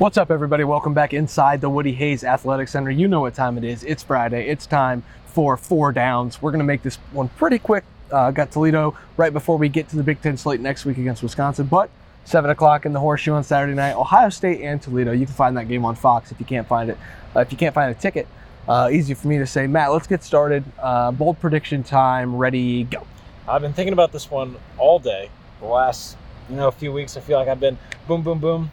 What's up, everybody? Welcome back inside the Woody Hayes Athletic Center. You know what time it is. It's Friday. It's time for four downs. We're going to make this one pretty quick. Uh, got Toledo right before we get to the Big Ten slate next week against Wisconsin, but 7 o'clock in the Horseshoe on Saturday night. Ohio State and Toledo. You can find that game on Fox if you can't find it. Uh, if you can't find a ticket, uh, easy for me to say. Matt, let's get started. Uh, bold prediction time. Ready, go. I've been thinking about this one all day. The last, you know, a few weeks, I feel like I've been boom, boom, boom,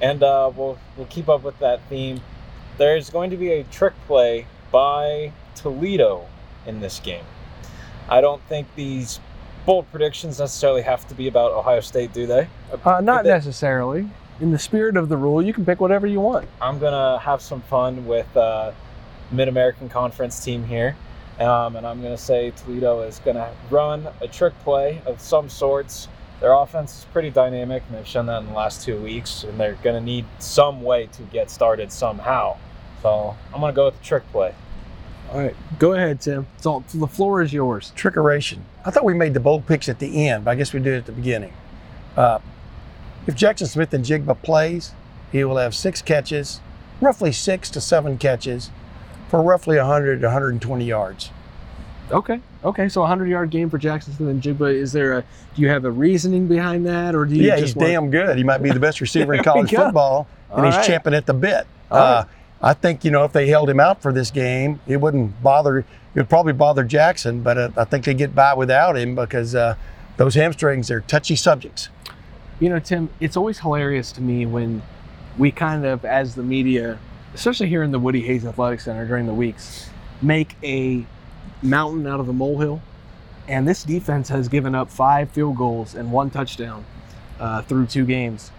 and uh, we'll we'll keep up with that theme. There's going to be a trick play by Toledo in this game. I don't think these bold predictions necessarily have to be about Ohio State, do they? Uh, not They- necessarily. In the spirit of the rule, you can pick whatever you want. I'm gonna have some fun with uh, Mid American Conference team here, um, and I'm gonna say Toledo is gonna run a trick play of some sorts. Their offense is pretty dynamic, and they've shown that in the last two weeks, and they're gonna need some way to get started somehow. So I'm gonna go with the trick play. All right, go ahead, Tim. So the floor is yours. trickeration. I thought we made the bold picks at the end, but I guess we did it at the beginning. Uh, if Jaxon Smith-Njigba plays, he will have six catches, roughly six to seven catches, for roughly 100 to 120 yards. Okay, okay. So a hundred yard game for Jaxon Smith-Njigba. Is there a? Do you have a reasoning behind that, or do you yeah, he's want- damn good. He might be the best receiver in college football, and All he's right. champing at the bit. Uh, I think you know if they held him out for this game, it wouldn't bother. It would probably bother Jaxon, but uh, I think they get by without him because uh, those hamstrings are touchy subjects. You know, Tim, it's always hilarious to me when we kind of, as the media, especially here in the Woody Hayes Athletic Center during the weeks, make a mountain out of a molehill. And this defense has given up five field goals and one touchdown uh, through two games.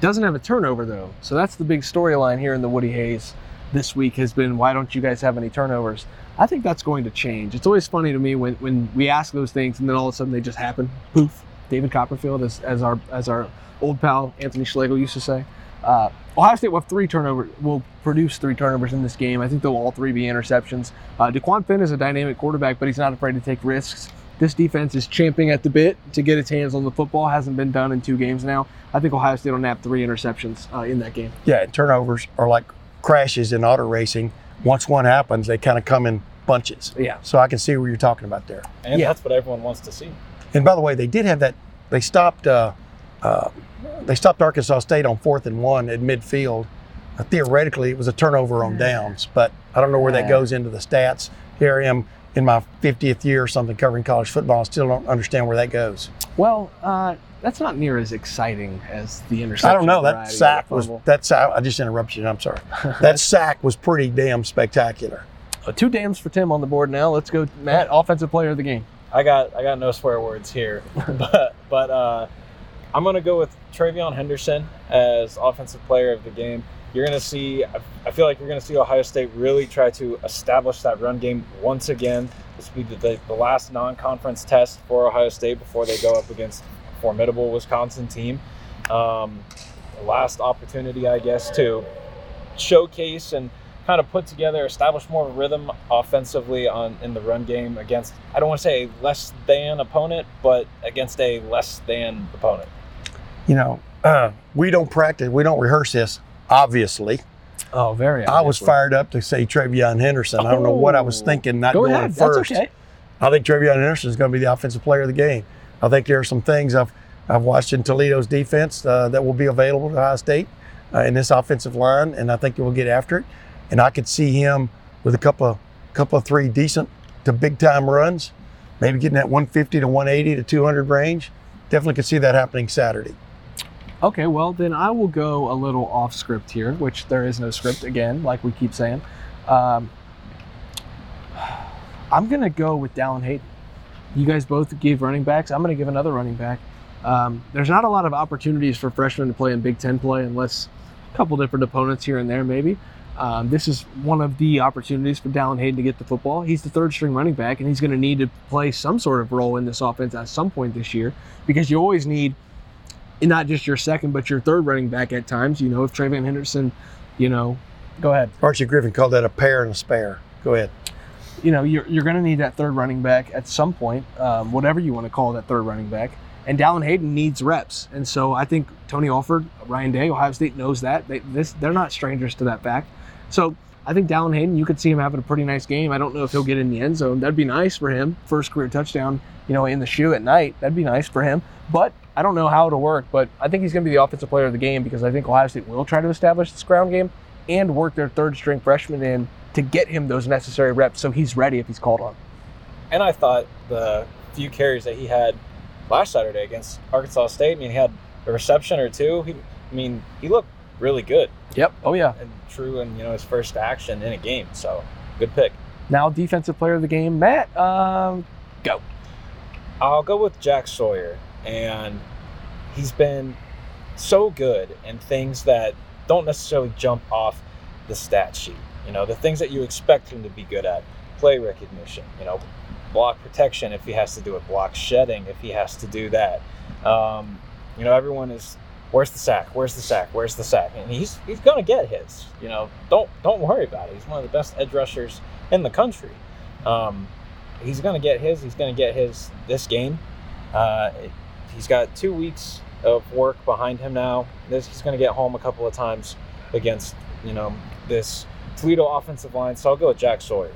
Doesn't have a turnover though, so that's the big storyline here in the Woody Hayes this week has been why don't you guys have any turnovers? I think that's going to change. It's always funny to me when, when we ask those things and then all of a sudden they just happen. Poof. David Copperfield, as, as our as our old pal Anthony Schlegel used to say. Uh, Ohio State will have three turnovers. Will produce three turnovers in this game. I think they'll all three be interceptions. Uh, Dequan Finn is a dynamic quarterback, but he's not afraid to take risks. This defense is champing at the bit to get its hands on the football. Hasn't been done in two games now. I think Ohio State will nab three interceptions uh, in that game. Yeah, and turnovers are like crashes in auto racing. Once one happens, they kind of come in bunches. Yeah. So I can see what you're talking about there. And Yeah. that's what everyone wants to see. And by the way, they did have that. They stopped. Uh, uh, they stopped Arkansas State on fourth and one at midfield. Uh, theoretically, it was a turnover on downs, but I don't know where that goes into the stats. Here I am in my 50th year or something covering college football. I still don't understand where that goes. Well, uh, that's not near as exciting as the interception. I don't know. That sack was that sack. I just interrupted you. I'm sorry. that sack was pretty damn spectacular. Uh, two dams for Tim on the board now. Let's go, Matt. Offensive player of the game. I got I got no swear words here, but but uh, I'm gonna go with TreVeyon Henderson as offensive player of the game. You're gonna see. I- feel like you're gonna see Ohio State really try to establish that run game once again. This will be the, the last non-conference test for Ohio State before they go up against a formidable Wisconsin team. Um, last opportunity, I guess, to showcase and kind of put together, establish more of a rhythm offensively on in the run game against I don't want to say a less than opponent, but against a less than opponent. You know, uh, we don't practice. We don't rehearse this. Obviously, Oh, very. I was fired up to say TreVeyon Henderson. I don't know what I was Oh. thinking, not Go going ahead. first. That's okay. I think TreVeyon Henderson is going to be the offensive player of the game. I think there are some things I've I've watched in Toledo's defense uh, that will be available to Ohio State uh, in this offensive line, and I think they will get after it. And I could see him with a couple of couple of three decent to big time runs, maybe getting that 150 to 180 to 200 range. Definitely could see that happening Saturday. Okay, well then I will go a little off script here, which there is no script again, like we keep saying. Um, I'm gonna go with Dallan Hayden. You guys both gave running backs. I'm gonna give another running back. Um, there's not a lot of opportunities for freshmen to play in Big Ten play unless a couple different opponents here and there, maybe. Um, this is one of the opportunities for Dallan Hayden to get the football. He's the third string running back, and he's going to need to play some sort of role in this offense at some point this year because you always need not just your second, but your third running back at times. You know, if TreVeyon Henderson, you know, go ahead. Archie Griffin called that a pair and a spare. Go ahead. You know, you're, you're going to need that third running back at some point, um, whatever you want to call that third running back. and Dallan Hayden needs reps. And so I think Tony Alford, Ryan Day, Ohio State knows that. They, this, they're not strangers to that fact. So I think Dallan Hayden, you could see him having a pretty nice game. I don't know if he'll get in the end zone. That'd be nice for him. First career touchdown, you know, in the shoe at night. That'd be nice for him. But I don't know how it'll work. But I think he's going to be the offensive player of the game because I think Ohio State will try to establish this ground game and work their third string freshman in to get him those necessary reps so he's ready if he's called on. And I thought the few carries that he had last Saturday against Arkansas State, I mean, he had a reception or two. He, I mean, he looked really good Yep. Oh yeah. and true in you know his first action in a game. So good pick. Now defensive player of the game, Matt. Um, go. I'll go with Jack Sawyer, and he's been so good in things that don't necessarily jump off the stat sheet. You know, the things that you expect him to be good at: play recognition. You know, block protection if he has to do it, block shedding if he has to do that. Um, you know, everyone is. Where's the sack? Where's the sack? Where's the sack? And he's he's gonna get his. You know, don't don't worry about it. He's one of the best edge rushers in the country. Um, he's to get his. He's to get his this game. Uh, he's got two weeks of work behind him now. This he's going to get home a couple of times against you know this Toledo offensive line. So I'll go with Jack Sawyer.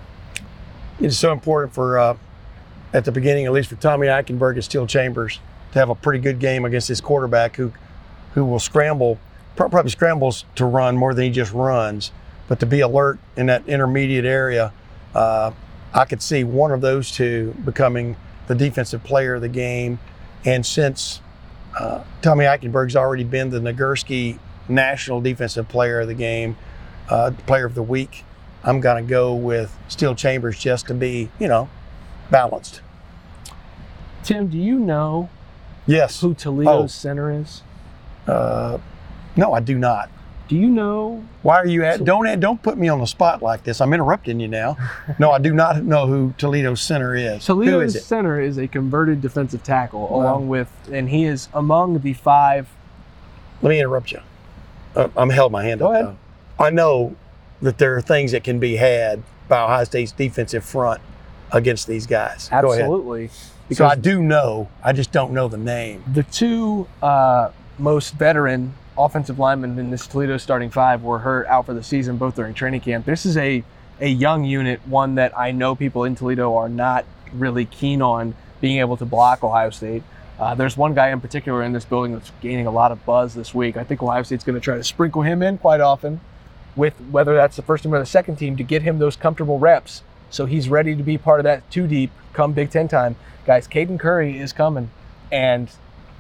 It's so important for, uh, at the beginning, at least for Tommy Eichenberg and Steele Chambers, to have a pretty good game against this quarterback who, who will scramble, probably scrambles to run more than he just runs, but to be alert in that intermediate area. Uh, I could see one of those two becoming the defensive player of the game. And since uh, Tommy Eichenberg's already been the Nagurski National Defensive Player of the Game, uh, Player of the Week, I'm going to go with Steele Chambers just to be, you know, balanced. Tim, do you know Yes. who Toledo's Oh. center is? Uh, no, I do not. Do you know? Why are you at? Don't don't put me on the spot like this. I'm interrupting you now. No, I do not know who Toledo center is. Toledo is center is a converted defensive tackle, Wow. along with, and he is among the five. Let me interrupt you. Uh, I'm held my hand Go up. ahead. though. I know that there are things that can be had by Ohio State's defensive front against these guys. Absolutely. So I do know. I just don't know the name. the two uh, most veteran offensive linemen in this Toledo starting five were hurt out for the season, both during training camp. This is a a young unit, one that I know people in Toledo are not really keen on being able to block Ohio State. Uh, there's one guy in particular in this building that's gaining a lot of buzz this week. I think Ohio State's going to try to sprinkle him in quite often, with whether that's the first team or the second team, to get him those comfortable reps, so he's ready to be part of that two deep come Big Ten time. Guys, Caden Curry is coming, and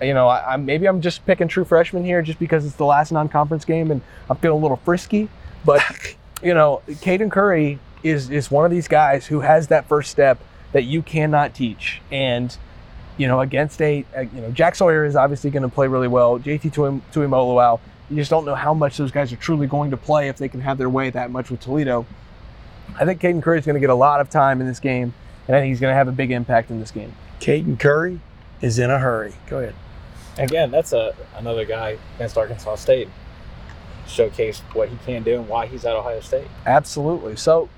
you know, I, I'm maybe I'm just picking true freshmen here just because it's the last non-conference game and I'm feeling a little frisky. But you know, Caden Curry is is one of these guys who has that first step that you cannot teach. And you know, against a, a you know, Jack Sawyer is obviously going to play really well. JT Tuim- Tuimoloau, you just don't know how much those guys are truly going to play if they can have their way that much with Toledo. I think Caden Curry is going to get a lot of time in this game, and I think he's going to have a big impact in this game. Caden Curry is in a hurry. Go ahead. Again, that's a another guy against Arkansas State. Showcased what he can do and why he's at Ohio State. Absolutely. So,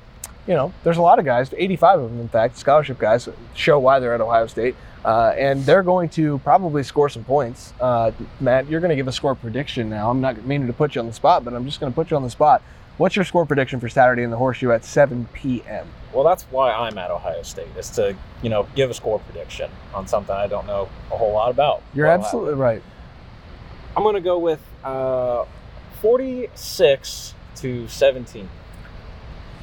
you know, there's a lot of guys, 85 of them, in fact, scholarship guys, show why they're at Ohio State. Uh, and they're going to probably score some points. Uh, Matt, you're going to give a score prediction now. I'm not meaning to put you on the spot, but I'm just going to put you on the spot. What's your score prediction for Saturday in the Horseshoe at 7 p.m.? Well, that's why I'm at Ohio State is to you know give a score prediction on something I don't know a whole lot about. You're What'll absolutely right. I'm going to go with uh, 46 to 17.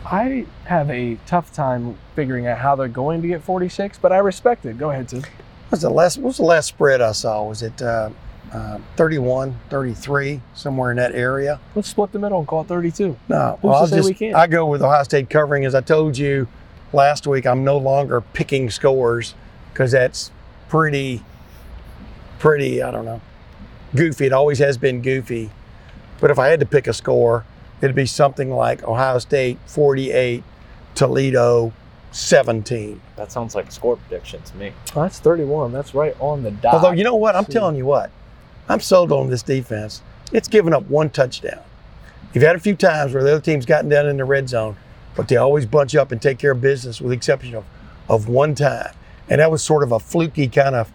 I have a tough time figuring out how they're going to get 46, but I respect it. Go ahead, Tim. What's the last? What was the last spread I saw? Was it uh, uh, 31, 33, somewhere in that area? Let's split the middle and call it 32. No, Who's to I'll say just, we can't? I go with Ohio State covering. As I told you last week, I'm no longer picking scores because that's pretty, pretty. I don't know, goofy. It always has been goofy. But if I had to pick a score, it'd be something like Ohio State 48, Toledo 17. That sounds like a score prediction to me. Well, that's 31. That's right on the dot. Although you know what, I'm See. telling you what, I'm sold on this defense. It's given up one touchdown. You've had a few times where the other team's gotten down in the red zone, but they always bunch up and take care of business, with the exception of, of one time, and that was sort of a fluky kind of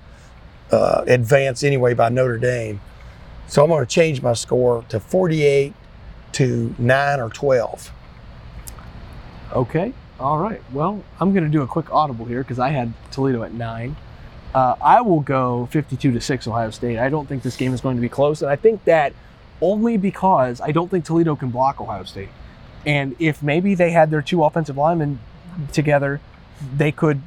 uh, advance anyway by Notre Dame. So I'm going to change my score to 48 to 9 or 12. Okay. All right. Well, I'm going to do a quick audible here because I had Toledo at nine. Uh, I will go 52 to six Ohio State. I don't think this game is going to be close, and I think that only because I don't think Toledo can block Ohio State. And if maybe they had their two offensive linemen together, they could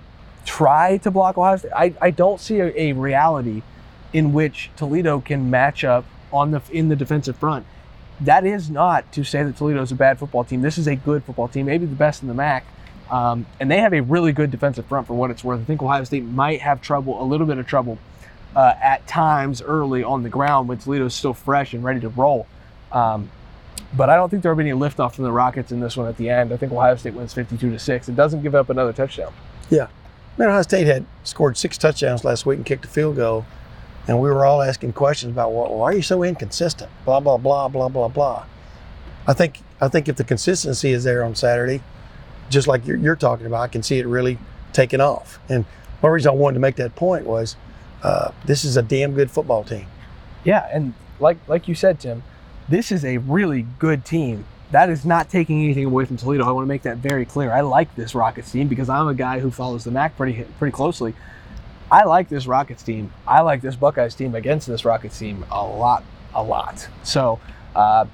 try to block Ohio State. I, I don't see a, a reality in which Toledo can match up on the in the defensive front. That is not to say that Toledo is a bad football team. This is a good football team, maybe the best in the MAC. Um, and they have a really good defensive front for what it's worth. I think Ohio State might have trouble, a little bit of trouble, uh, at times early on the ground when Toledo's still fresh and ready to roll. Um, but I don't think there'll be any liftoff from the Rockets in this one at the end. I think Ohio State wins 52 to six. It doesn't give up another touchdown. Yeah. Man, Ohio State had scored six touchdowns last week and kicked a field goal. And we were all asking questions about well, why are you so inconsistent? Blah blah blah blah blah blah. I think I think if the consistency is there on Saturday, just like you're, you're talking about, I can see it really taking off. And one reason I wanted to make that point was uh, this is a damn good football team. Yeah, and like like you said, Tim, this is a really good team. That is not taking anything away from Toledo. I want to make that very clear. I like this Rockets team because I'm a guy who follows the MAC pretty pretty closely. I like this Rockets team. I like this Buckeyes team against this Rockets team a lot, a lot. So, uh,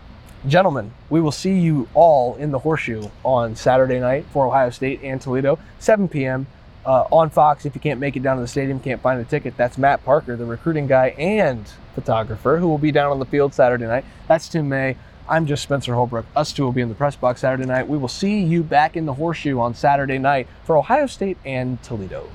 gentlemen, we will see you all in the horseshoe on Saturday night for Ohio State and Toledo, 7 p.m. Uh, on Fox. If you can't make it down to the stadium, can't find a ticket, that's Matt Parker, the recruiting guy and photographer, who will be down on the field Saturday night. That's Tim May. I'm just Spencer Holbrook. Us two will be in the press box Saturday night. We will see you back in the horseshoe on Saturday night for Ohio State and Toledo.